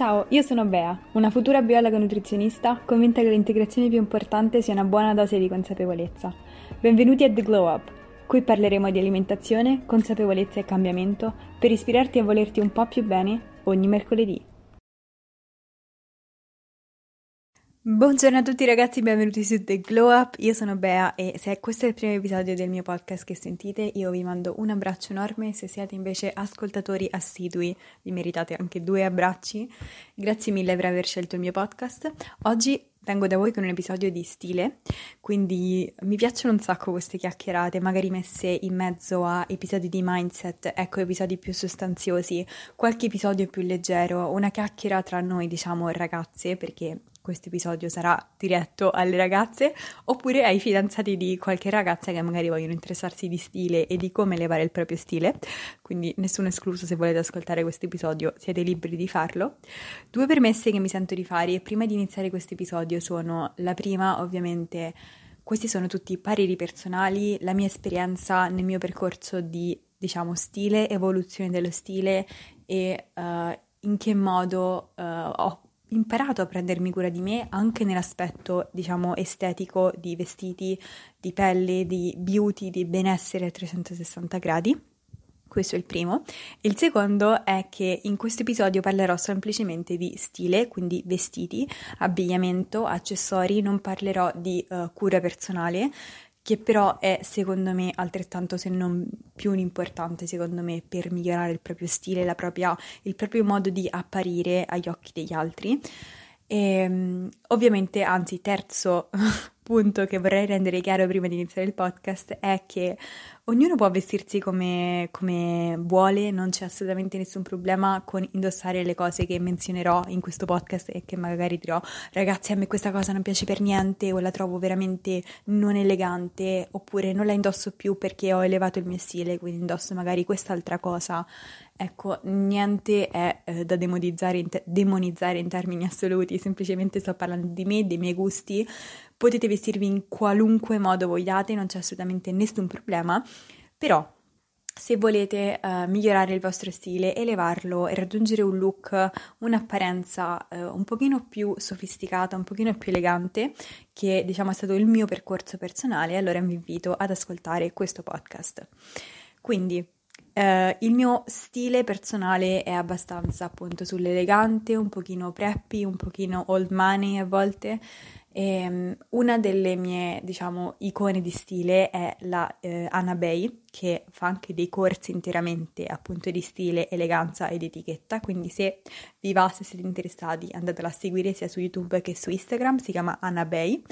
Ciao, io sono Bea, una futura biologa nutrizionista convinta che l'integrazione più importante sia una buona dose di consapevolezza. Benvenuti a The Glow Up. Qui parleremo di alimentazione, consapevolezza e cambiamento per ispirarti a volerti un po' più bene ogni mercoledì. Buongiorno a tutti ragazzi, benvenuti su The Glow Up, io sono Bea e se questo è il primo episodio del mio podcast che sentite io vi mando un abbraccio enorme, se siete invece ascoltatori assidui vi meritate anche due abbracci, grazie mille per aver scelto il mio podcast. Oggi vengo da voi con un episodio di stile, quindi mi piacciono un sacco queste chiacchierate, magari messe in mezzo a episodi di mindset, ecco episodi più sostanziosi, qualche episodio più leggero, una chiacchiera tra noi diciamo ragazze perché questo episodio sarà diretto alle ragazze oppure ai fidanzati di qualche ragazza che magari vogliono interessarsi di stile e di come elevare il proprio stile. Quindi nessuno escluso se volete ascoltare questo episodio, siete liberi di farlo. Due premesse che mi sento di fare prima di iniziare questo episodio sono la prima, ovviamente, questi sono tutti pareri personali, la mia esperienza nel mio percorso di, diciamo, stile, evoluzione dello stile e uh, in che modo uh, ho imparato a prendermi cura di me anche nell'aspetto, diciamo, estetico di vestiti, di pelle, di beauty, di benessere a 360 gradi. Questo è il primo. Il secondo è che in questo episodio parlerò semplicemente di stile, quindi vestiti, abbigliamento, accessori, non parlerò di uh, cura personale, che però è secondo me altrettanto se non più importante secondo me per migliorare il proprio stile, propria, il proprio modo di apparire agli occhi degli altri. E, ehm, ovviamente, anzi, terzo punto che vorrei rendere chiaro prima di iniziare il podcast è che ognuno può vestirsi come, come, vuole, non c'è assolutamente nessun problema con indossare le cose che menzionerò in questo podcast e che magari dirò ragazzi a me questa cosa non piace per niente o la trovo veramente non elegante oppure non la indosso più perché ho elevato il mio stile, quindi indosso magari quest'altra cosa. Ecco, niente è eh, da demonizzare in, te- demonizzare in termini assoluti, semplicemente sto parlando di me, dei miei gusti, potete vestirvi in qualunque modo vogliate, non c'è assolutamente nessun problema, però se volete uh, migliorare il vostro stile, elevarlo e raggiungere un look, un'apparenza uh, un pochino più sofisticata, un pochino più elegante, che diciamo è stato il mio percorso personale, allora vi invito ad ascoltare questo podcast. Quindi Uh, il mio stile personale è abbastanza appunto sull'elegante, un pochino preppy, un pochino old money a volte, e, ehm, una delle mie, diciamo, icone di stile è la eh, Anna Bay, che fa anche dei corsi interamente appunto di stile, eleganza ed etichetta, quindi se vi va, se siete interessati, andatela a seguire sia su YouTube che su Instagram, si chiama Anna Bay.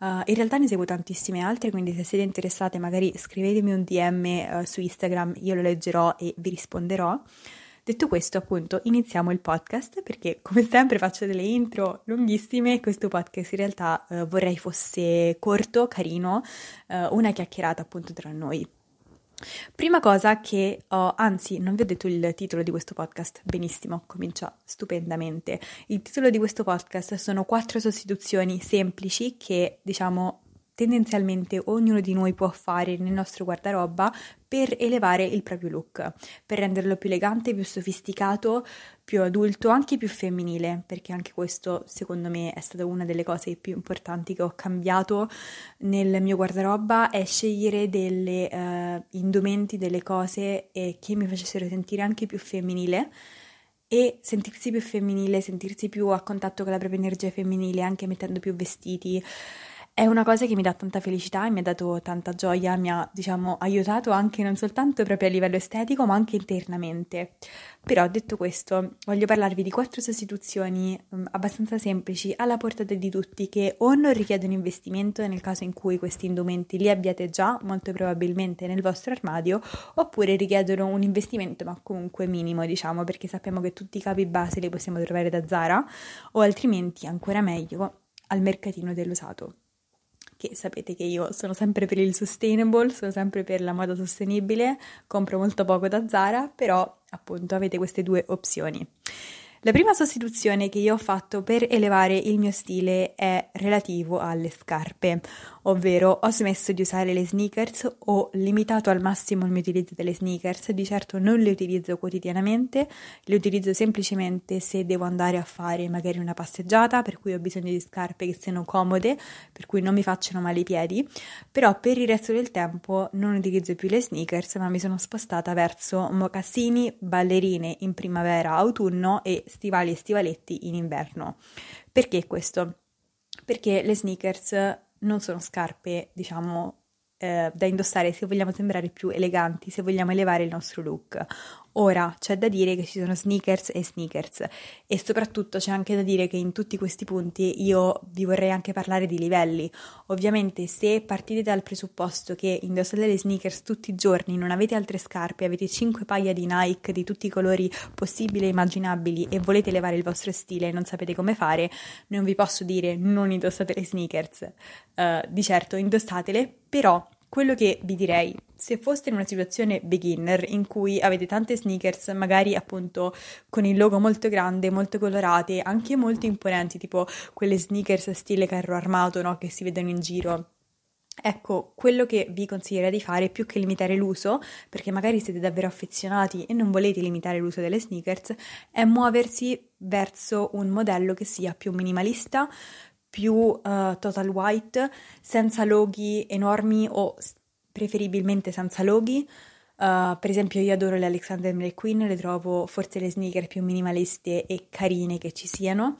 Uh, in realtà ne seguo tantissime altre, quindi se siete interessate magari scrivetemi un DM uh, eh, su Instagram, io lo leggerò e vi risponderò. Detto questo, appunto, iniziamo il podcast perché come sempre faccio delle intro lunghissime e questo podcast in realtà eh, vorrei fosse corto, carino, eh, una chiacchierata appunto tra noi. Prima cosa che ho, anzi, non vi ho detto il titolo di questo podcast, benissimo, comincia stupendamente. Il titolo di questo podcast sono quattro sostituzioni semplici che, diciamo, tendenzialmente ognuno di noi può fare nel nostro guardaroba per elevare il proprio look, per renderlo più elegante, più sofisticato, più adulto, anche più femminile, perché anche questo secondo me è stata una delle cose più importanti che ho cambiato nel mio guardaroba, è scegliere delle uh, indumenti, delle cose eh, che mi facessero sentire anche più femminile e sentirsi più femminile, sentirsi più a contatto con la propria energia femminile, anche mettendo più vestiti, è una cosa che mi dà tanta felicità e mi ha dato tanta gioia, mi ha, diciamo, aiutato anche non soltanto proprio a livello estetico, ma anche internamente. Però, detto questo, voglio parlarvi di quattro sostituzioni um, abbastanza semplici, alla portata di tutti, che o non richiedono investimento nel caso in cui questi indumenti li abbiate già, molto probabilmente nel vostro armadio, oppure richiedono un investimento, ma comunque minimo, diciamo, perché sappiamo che tutti i capi base li possiamo trovare da Zara, o altrimenti, ancora meglio, al mercatino dell'usato che sapete che io sono sempre per il sustainable, sono sempre per la moda sostenibile, compro molto poco da Zara, però appunto avete queste due opzioni. La prima sostituzione che io ho fatto per elevare il mio stile è relativo alle scarpe. ovvero ho smesso di usare le sneakers, ho limitato al massimo il mio utilizzo delle sneakers, di certo non le utilizzo quotidianamente, le utilizzo semplicemente se devo andare a fare magari una passeggiata, per cui ho bisogno di scarpe che siano comode, per cui non mi facciano male i piedi, però per il resto del tempo non utilizzo più le sneakers, ma mi sono spostata verso mocassini, ballerine in primavera, autunno e stivali e stivaletti in inverno. Perché questo? Perché le sneakers non sono scarpe, diciamo, eh, da indossare se vogliamo sembrare più eleganti, se vogliamo elevare il nostro look. Ora c'è da dire che ci sono sneakers e sneakers e soprattutto c'è anche da dire che in tutti questi punti io vi vorrei anche parlare di livelli. Ovviamente se partite dal presupposto che indossate le sneakers tutti i giorni, non avete altre scarpe, avete 5 paia di Nike di tutti i colori possibili e immaginabili e volete elevare il vostro stile e non sapete come fare, non vi posso dire non indossate le sneakers. Uh, di certo indossatele, però quello che vi direi, se foste in una situazione beginner in cui avete tante sneakers, magari appunto con il logo molto grande, molto colorate, anche molto imponenti, tipo quelle sneakers stile carro armato, no? Che si vedono in giro. Ecco, quello che vi consiglierei di fare più che limitare l'uso, perché magari siete davvero affezionati e non volete limitare l'uso delle sneakers, è muoversi verso un modello che sia più minimalista, più uh, total white, senza loghi enormi o preferibilmente senza loghi. Uh, per esempio, io adoro le Alexander McQueen, le trovo forse le sneaker più minimaliste e carine che ci siano.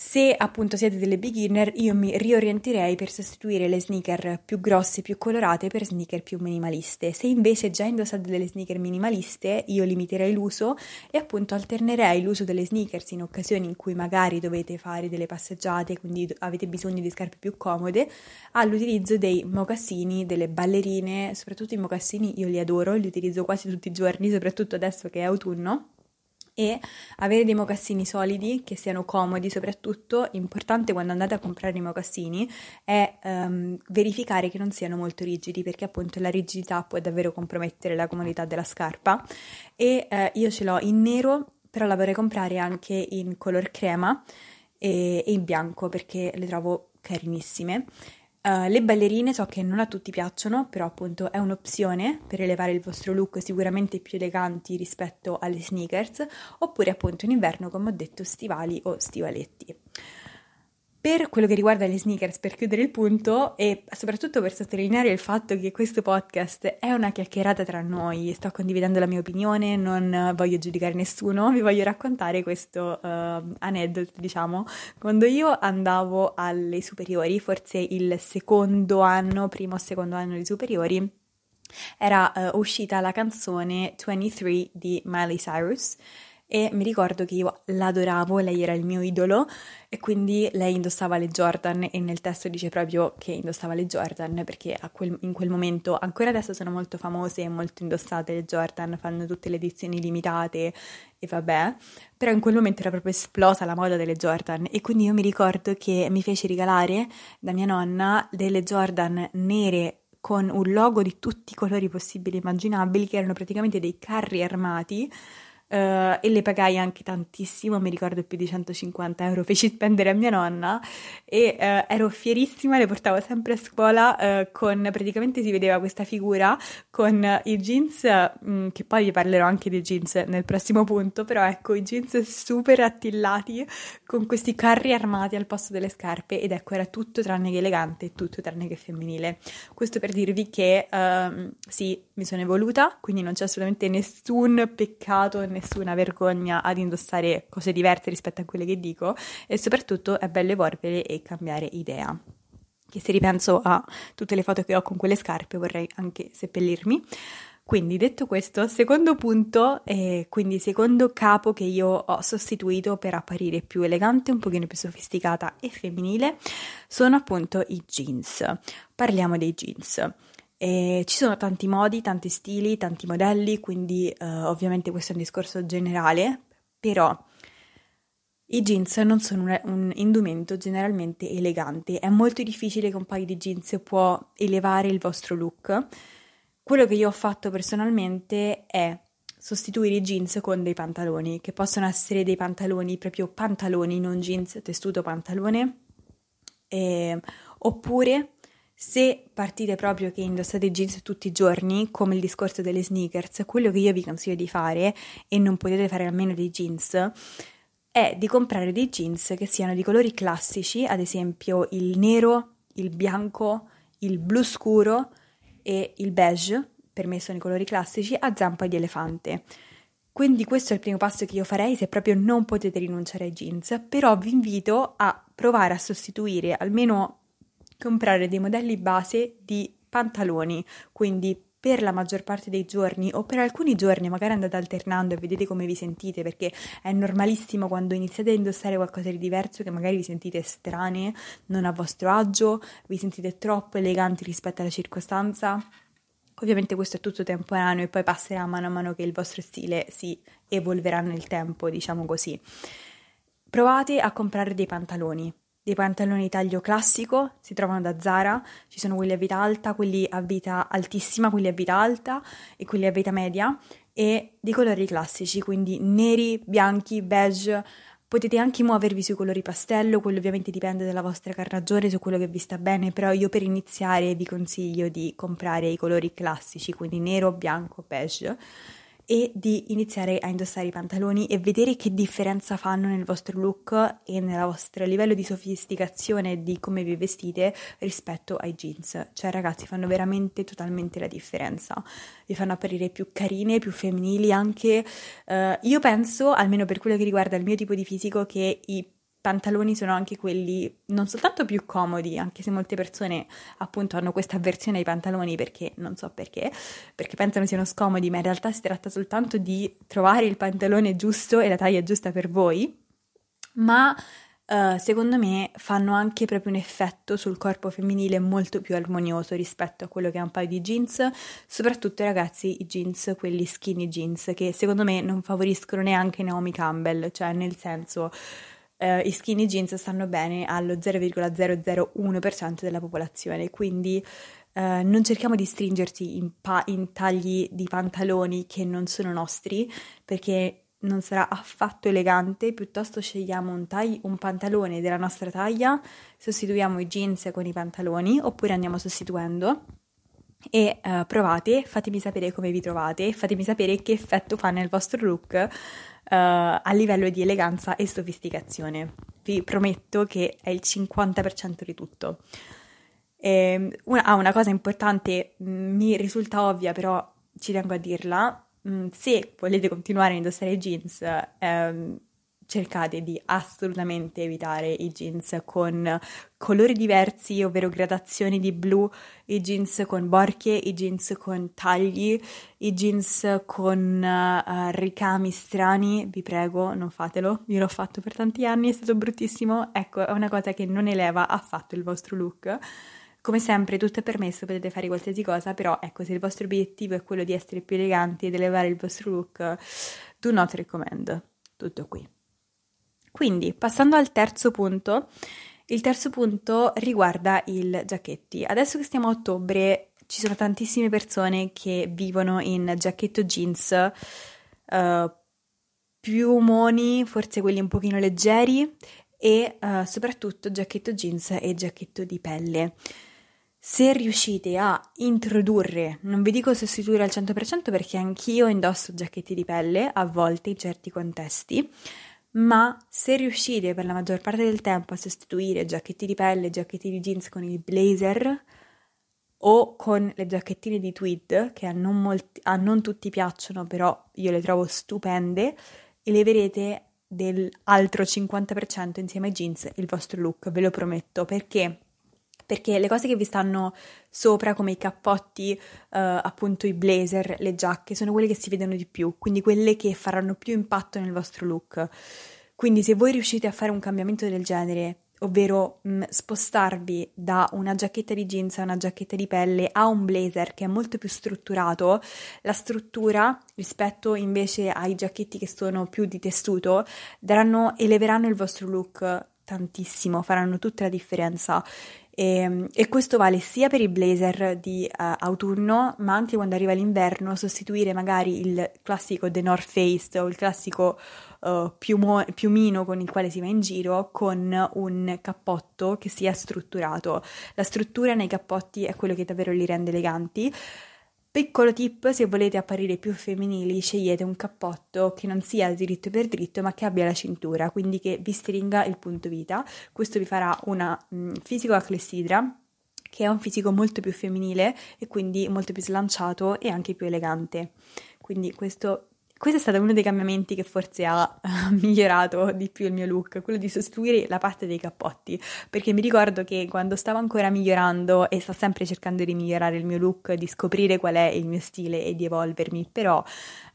Se appunto siete delle beginner, io mi riorienterei per sostituire le sneaker più grosse, più colorate per sneaker più minimaliste. Se invece già indossate delle sneaker minimaliste, io limiterei l'uso e appunto alternerei l'uso delle sneakers in occasioni in cui magari dovete fare delle passeggiate, quindi avete bisogno di scarpe più comode, all'utilizzo dei mocassini, delle ballerine, soprattutto i mocassini io li adoro, li utilizzo quasi tutti i giorni, soprattutto adesso che è autunno e avere dei mocassini solidi che siano comodi soprattutto. Importante quando andate a comprare i mocassini è um, verificare che non siano molto rigidi perché appunto la rigidità può davvero compromettere la comodità della scarpa. E uh, io ce l'ho in nero però la vorrei comprare anche in color crema e, e in bianco perché le trovo carinissime Uh, le ballerine so che non a tutti piacciono, però appunto è un'opzione per elevare il vostro look sicuramente più eleganti rispetto alle sneakers, oppure appunto in inverno, come ho detto, stivali o stivaletti. Per quello che riguarda le sneakers, per chiudere il punto e soprattutto per sottolineare il fatto che questo podcast è una chiacchierata tra noi, sto condividendo la mia opinione, non voglio giudicare nessuno, vi voglio raccontare questo uh, aneddoto, diciamo. Quando io andavo alle superiori, forse il secondo anno, primo o secondo anno di superiori, era uh, uscita la canzone 23 di Miley Cyrus e mi ricordo che io l'adoravo, lei era il mio idolo e quindi lei indossava le Jordan e nel testo dice proprio che indossava le Jordan perché quel, in quel momento, ancora adesso sono molto famose e molto indossate le Jordan, fanno tutte le edizioni limitate e vabbè, però in quel momento era proprio esplosa la moda delle Jordan e quindi io mi ricordo che mi fece regalare da mia nonna delle Jordan nere con un logo di tutti i colori possibili e immaginabili che erano praticamente dei carri armati Uh, e le pagai anche tantissimo, mi ricordo più di 150 euro feci spendere a mia nonna e uh, ero fierissima, le portavo sempre a scuola uh, con praticamente si vedeva questa figura con i jeans, mh, mm, che poi vi parlerò anche dei jeans nel prossimo punto, però ecco i jeans super attillati con questi carri armati al posto delle scarpe ed ecco era tutto tranne che elegante, tutto tranne che femminile. Questo per dirvi che ehm, sì, mi sono evoluta, quindi non c'è assolutamente nessun peccato, nessuna vergogna ad indossare cose diverse rispetto a quelle che dico e soprattutto è bello evolvere e cambiare idea. Che se ripenso a tutte le foto che ho con quelle scarpe vorrei anche seppellirmi. Quindi detto questo, secondo punto, e quindi secondo capo che io ho sostituito per apparire più elegante, un pochino più sofisticata e femminile, sono appunto i jeans. Parliamo dei jeans. E ci sono tanti modi, tanti stili, tanti modelli, quindi uh, ovviamente questo è un discorso generale, però i jeans non sono un, un, indumento generalmente elegante, è molto difficile che un paio di jeans può elevare il vostro look. Quello che io ho fatto personalmente è sostituire i jeans con dei pantaloni, che possono essere dei pantaloni, proprio pantaloni, non jeans, tessuto pantalone, e, oppure Se partite proprio che indossate jeans tutti i giorni, come il discorso delle sneakers, quello che io vi consiglio di fare, e non potete fare almeno dei jeans, è di comprare dei jeans che siano di colori classici, ad esempio il nero, il bianco, il blu scuro e il beige, per me sono i colori classici, a zampa di elefante. Quindi questo è il primo passo che io farei se proprio non potete rinunciare ai jeans, però vi invito a provare a sostituire almeno comprare dei modelli base di pantaloni, quindi per la maggior parte dei giorni o per alcuni giorni magari andate alternando e vedete come vi sentite perché è normalissimo quando iniziate a indossare qualcosa di diverso che magari vi sentite strane, non a vostro agio, vi sentite troppo eleganti rispetto alla circostanza. Ovviamente questo è tutto temporaneo e poi passerà mano a mano che il vostro stile si evolverà nel tempo, diciamo così. Provate a comprare dei pantaloni dei pantaloni taglio classico, si trovano da Zara, ci sono quelli a vita alta, quelli a vita altissima, quelli a vita alta e quelli a vita media e di colori classici, quindi neri, bianchi, beige. Potete anche muovervi sui colori pastello, quello ovviamente dipende dalla vostra carnagione, su quello che vi sta bene, però io per iniziare vi consiglio di comprare i colori classici, quindi nero, bianco, beige e di iniziare a indossare i pantaloni e vedere che differenza fanno nel vostro look e nel vostro livello di sofisticazione di come vi vestite rispetto ai jeans. Cioè ragazzi fanno veramente totalmente la differenza. Vi fanno apparire più carine, più femminili anche. Uh, io penso, almeno per quello che riguarda il mio tipo di fisico, che i pantaloni sono anche quelli non soltanto più comodi, anche se molte persone appunto hanno questa avversione ai pantaloni perché non so perché, perché pensano siano scomodi, ma in realtà si tratta soltanto di trovare il pantalone giusto e la taglia giusta per voi. Ma Uh, secondo me fanno anche proprio un effetto sul corpo femminile molto più armonioso rispetto a quello che è un paio di jeans, soprattutto ragazzi i jeans, quelli skinny jeans, che secondo me non favoriscono neanche Naomi Campbell, cioè nel senso eh, i skinny jeans stanno bene allo 0,001% della popolazione, quindi eh, non cerchiamo di stringersi in, pa- in tagli di pantaloni che non sono nostri, perché non sarà affatto elegante, piuttosto scegliamo un, tag- un, pantalone della nostra taglia, sostituiamo i jeans con i pantaloni oppure andiamo sostituendo. E uh, provate, fatemi sapere come vi trovate, fatemi sapere che effetto fa nel vostro look a livello di eleganza e sofisticazione. Vi prometto che è il 50% di tutto. E, ehm, una, ah, una cosa importante, mm, mi risulta ovvia, però ci tengo a dirla. Mm, se volete continuare a indossare jeans, ehm, cercate di assolutamente evitare i jeans con colori diversi, ovvero gradazioni di blu, i jeans con borchie, i jeans con tagli, i jeans con uh, ricami strani, vi prego, non fatelo, io l'ho fatto per tanti anni, è stato bruttissimo, ecco, è una cosa che non eleva affatto il vostro look. Come sempre, tutto è permesso, potete fare qualsiasi cosa, però ecco, se il vostro obiettivo è quello di essere più eleganti ed elevare il vostro look, do not recommend. Tutto qui. Quindi, passando al terzo punto, il terzo punto riguarda i giacchetti. Adesso che stiamo a ottobre, ci sono tantissime persone che vivono in giacchetto jeans uh, più umoni, forse quelli un pochino leggeri, e uh, soprattutto giacchetto jeans e giacchetto di pelle. Se riuscite a introdurre, non vi dico sostituire al 100% perché anch'io indosso giacchetti di pelle a volte in certi contesti, ma se riuscite per la maggior parte del tempo a sostituire giacchetti di pelle e giacchetti di jeans con il blazer o con le giacchettine di tweed, che a non, molti, a non tutti piacciono, però io le trovo stupende, eleverete dell'altro 50% insieme ai jeans il vostro look, ve lo prometto, perché perché le cose che vi stanno sopra, come i cappotti, uh, appunto i blazer, le giacche, sono quelle che si vedono di più, quindi quelle che faranno più impatto nel vostro look. Quindi se voi riuscite a fare un cambiamento del genere, ovvero mh, spostarvi da una giacchetta di jeans a una giacchetta di pelle a un blazer che è molto più strutturato, la struttura rispetto invece ai giacchetti che sono più di tessuto daranno, eleveranno il vostro look tantissimo, faranno tutta la differenza e, e, questo vale sia per i blazer di uh, autunno, ma anche quando arriva l'inverno, sostituire magari il classico The North Face o il classico uh, piumo, piumino con il quale si va in giro con un cappotto che sia strutturato. La struttura nei cappotti è quello che davvero li rende eleganti. Piccolo tip, se volete apparire più femminili, scegliete un cappotto che non sia dritto per dritto, ma che abbia la cintura, quindi che vi stringa il punto vita. Questo vi farà una mh, mm, fisico a clessidra, che è un fisico molto più femminile e quindi molto più slanciato e anche più elegante. Quindi questo questo è stato uno dei cambiamenti che forse ha migliorato di più il mio look, quello di sostituire la parte dei cappotti, perché mi ricordo che quando stavo ancora migliorando e sto sempre cercando di migliorare il mio look, di scoprire qual è il mio stile e di evolvermi, però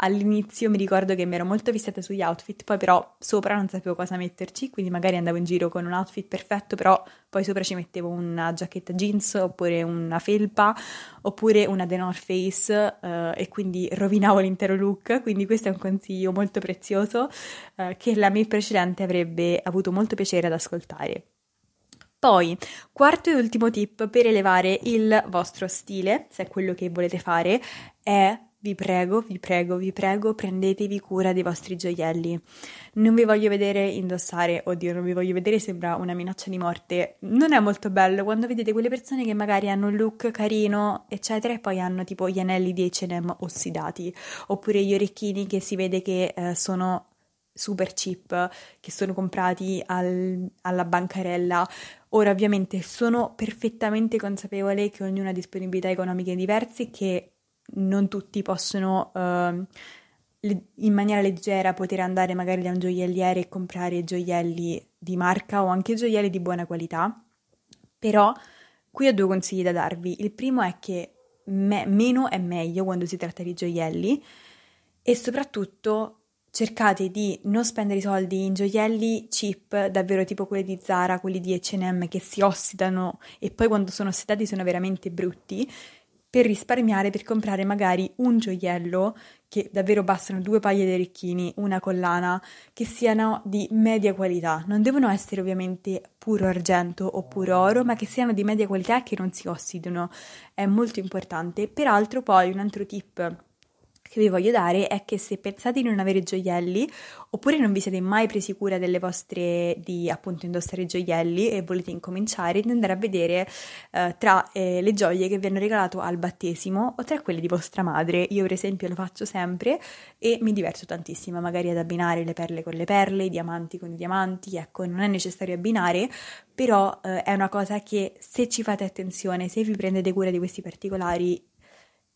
All'inizio mi ricordo che mi ero molto fissata sugli outfit, poi però sopra non sapevo cosa metterci, quindi magari andavo in giro con un outfit perfetto, però poi sopra ci mettevo una giacchetta jeans oppure una felpa oppure una The North Face eh, e quindi rovinavo l'intero look, quindi questo è un consiglio molto prezioso eh, che la me precedente avrebbe avuto molto piacere ad ascoltare. Poi, quarto e ultimo tip per elevare il vostro stile, se è quello che volete fare, è vi prego, vi prego, vi prego, prendetevi cura dei vostri gioielli. Non vi voglio vedere indossare, oddio, non vi voglio vedere, sembra una minaccia di morte. Non è molto bello quando vedete quelle persone che magari hanno un look carino, eccetera, e poi hanno tipo gli anelli di H&M ossidati, oppure gli orecchini che si vede che eh, sono super cheap, che sono comprati al, alla bancarella. Ora, ovviamente, sono perfettamente consapevole che ognuno ha disponibilità economiche diverse che non tutti possono uh, in maniera leggera poter andare magari da un gioielliere e comprare gioielli di marca o anche gioielli di buona qualità, però qui ho due consigli da darvi. Il primo è che me- meno è meglio quando si tratta di gioielli e soprattutto cercate di non spendere i soldi in gioielli cheap, davvero tipo quelli di Zara, quelli di H&M che si ossidano e poi quando sono ossidati sono veramente brutti per risparmiare per comprare magari un gioiello che davvero bastano due paia di orecchini, una collana, che siano di media qualità. Non devono essere ovviamente puro argento o puro oro, ma che siano di media qualità e che non si ossidano. È molto importante. Peraltro poi un altro tip che vi voglio dare è che se pensate di non avere gioielli oppure non vi siete mai presi cura delle vostre di appunto indossare gioielli e volete incominciare di andare a vedere eh, tra eh, le gioie che vi hanno regalato al battesimo o tra quelle di vostra madre. Io per esempio lo faccio sempre e mi diverto tantissimo, magari ad abbinare le perle con le perle, i diamanti con i diamanti, ecco, non è necessario abbinare, però eh, è una cosa che se ci fate attenzione, se vi prendete cura di questi particolari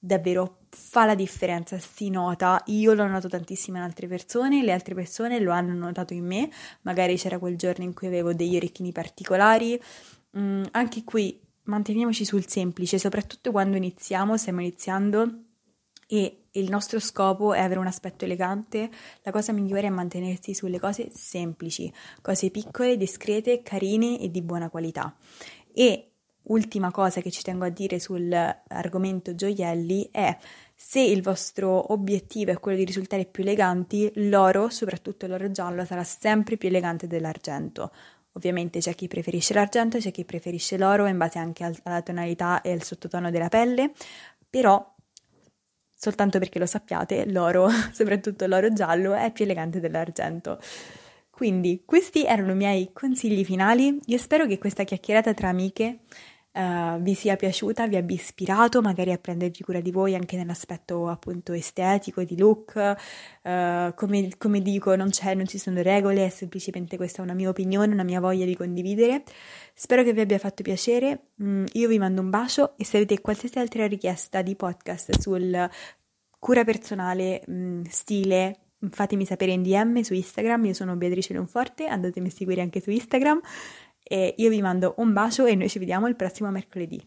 davvero fa la differenza, si nota. Io l'ho notato tantissimo in altre persone, le altre persone lo hanno notato in me. Magari c'era quel giorno in cui avevo degli orecchini particolari. Mm, anche qui manteniamoci sul semplice, soprattutto quando iniziamo, stiamo iniziando e il nostro scopo è avere un aspetto elegante, la cosa migliore è mantenersi sulle cose semplici, cose piccole, discrete, carine e di buona qualità. E ultima cosa che ci tengo a dire sull'argomento gioielli è se il vostro obiettivo è quello di risultare più eleganti, l'oro, soprattutto l'oro giallo, sarà sempre più elegante dell'argento. Ovviamente c'è chi preferisce l'argento, c'è chi preferisce l'oro in base anche alla tonalità e al sottotono della pelle, però soltanto perché lo sappiate, l'oro, soprattutto l'oro giallo, è più elegante dell'argento. Quindi questi erano i miei consigli finali. Io spero che questa chiacchierata tra amiche uh, vi sia piaciuta, vi abbia ispirato magari a prendervi cura di voi anche nell'aspetto appunto estetico, di look. Uh, come, come, dico, non, non ci sono regole, è semplicemente questa una mia opinione, una mia voglia di condividere. Spero che vi abbia fatto piacere. Mm, io vi mando un bacio e se avete qualsiasi altra richiesta di podcast sul cura personale, mm, stile, fatemi sapere in DM su Instagram, io sono Beatrice Leonforte, andatemi a seguire anche su Instagram e io vi mando un bacio e noi ci vediamo il prossimo mercoledì.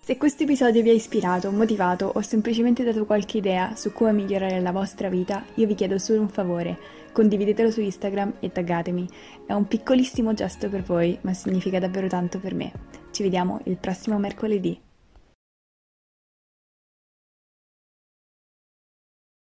Se questo episodio vi ha ispirato, motivato o semplicemente dato qualche idea su come migliorare la vostra vita, io vi chiedo solo un favore, condividetelo su Instagram e taggatemi. È un piccolissimo gesto per voi, ma significa davvero tanto per me. Ci vediamo il prossimo mercoledì.